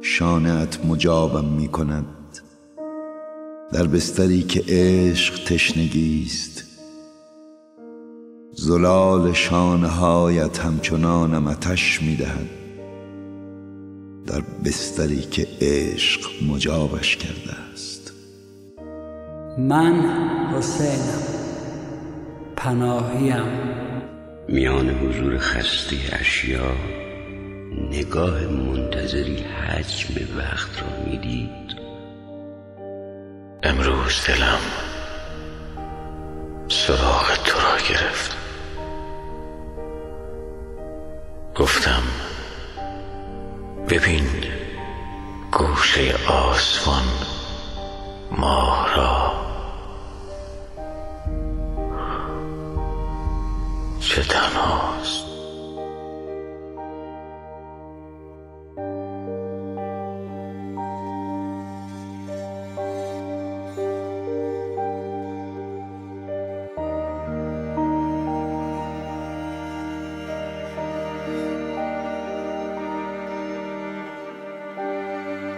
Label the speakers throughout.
Speaker 1: شانت مجابم می کند در بستری که عشق تشنگیست. زلال شانه هایت همچنانم اتش می دهد در بستری که عشق مجابش کرده است.
Speaker 2: من حسینم. پناهیم.
Speaker 3: میان حضور خسته اشیا نگاه منتظری حجم وقت را می‌دید.
Speaker 4: امروز دلم سراغ تو را گرفت. گفتم ببین گوشه آسمان ماه را.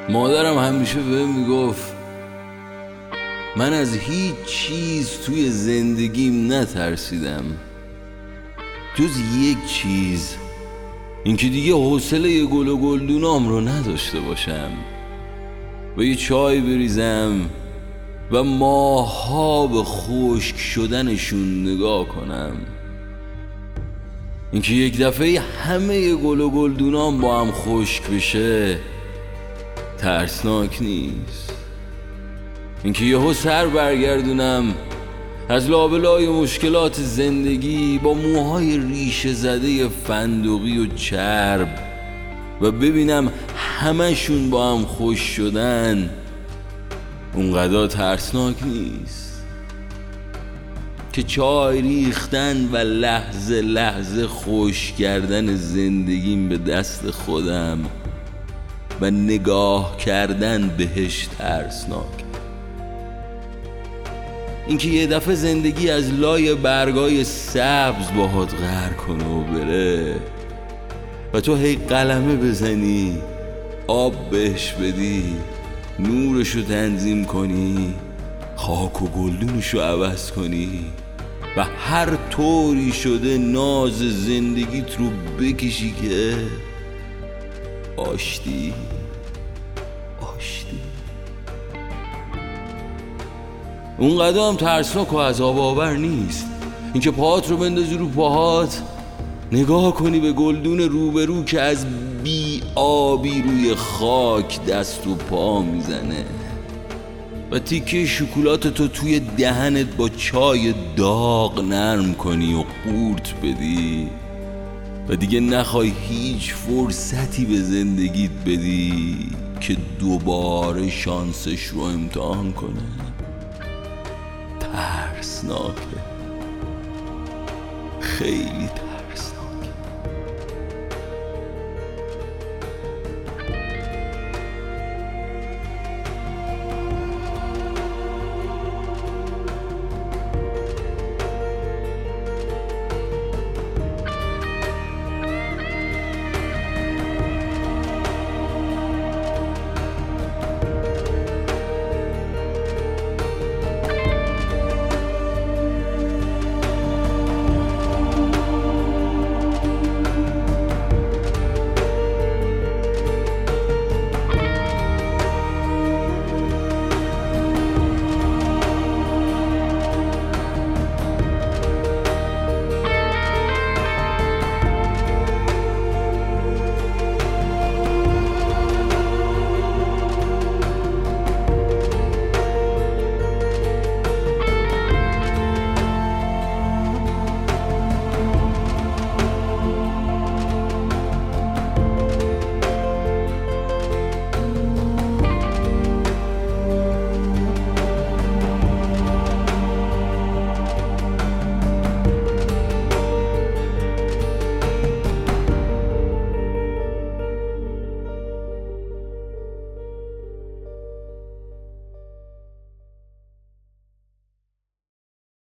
Speaker 5: مادرم همیشه به می‌گفت من از هیچ چیز توی زندگیم نترسیدم. جز یک چیز اینکه دیگه حوصله گل و گلدونام رو نداشته باشم. و یه چای بریزم و ماها به خشک شدنشون نگاه کنم. اینکه یک دفعه همه گل و گلدونام با هم خشک بشه ترسناک نیست. اینکه یهو سر برگردونم از لابلای مشکلات زندگی با موهای ریشه زده فندقی و چرب و ببینم همشون با هم خوش شدن اونقدر ترسناک نیست. که چای ریختن و لحظه لحظه خوش کردن زندگیم به دست خودم. و نگاه کردن بهش ترسناک. اینکه یه دفعه زندگی از لای برگای سبز باهات غر کنه و بره و تو هی قلمه بزنی آب بهش بدی نورشو تنظیم کنی خاک و گلدونشو عوض کنی و هر طوری شده ناز زندگیت رو بکشی که آشتی آشتی. اون هم ترسناک و عذاب آور نیست. اینکه پاهات رو بندازی رو پاهات نگاه کنی به گلدون روبرو که از بی آبی روی خاک دست و پا می‌زنه. و تیکه شکلات تو توی دهنت با چای داغ نرم کنی و قورت بدی. و دیگه نخوای هیچ فرصتی به زندگیت بدی که دوباره شانسش رو امتحان کنه ترسناکه. خیلی ترسناکه.